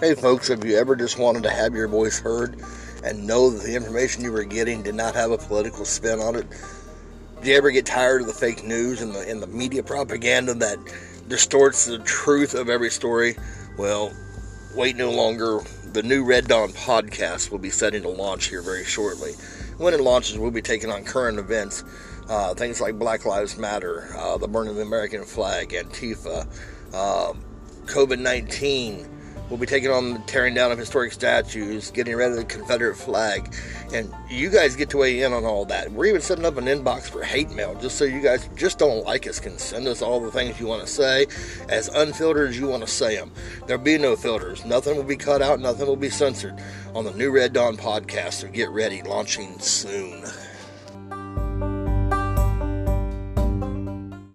Hey, folks, have you ever just wanted to have your voice heard and know that the information you were getting did not have a political spin on it? Do you ever get tired of the fake news and the, and the media propaganda that distorts the truth of every story? Well, wait no longer. The new Red Dawn podcast will be setting to launch here very shortly. When it launches, we'll be taking on current events, uh, things like Black Lives Matter, uh, the burning of the American flag, Antifa, uh, COVID 19 We'll be taking on the tearing down of historic statues, getting rid of the Confederate flag, and you guys get to weigh in on all that. We're even setting up an inbox for hate mail, just so you guys just don't like us can send us all the things you want to say, as unfiltered as you want to say them. There'll be no filters. Nothing will be cut out. Nothing will be censored on the new Red Dawn podcast. So get ready, launching soon.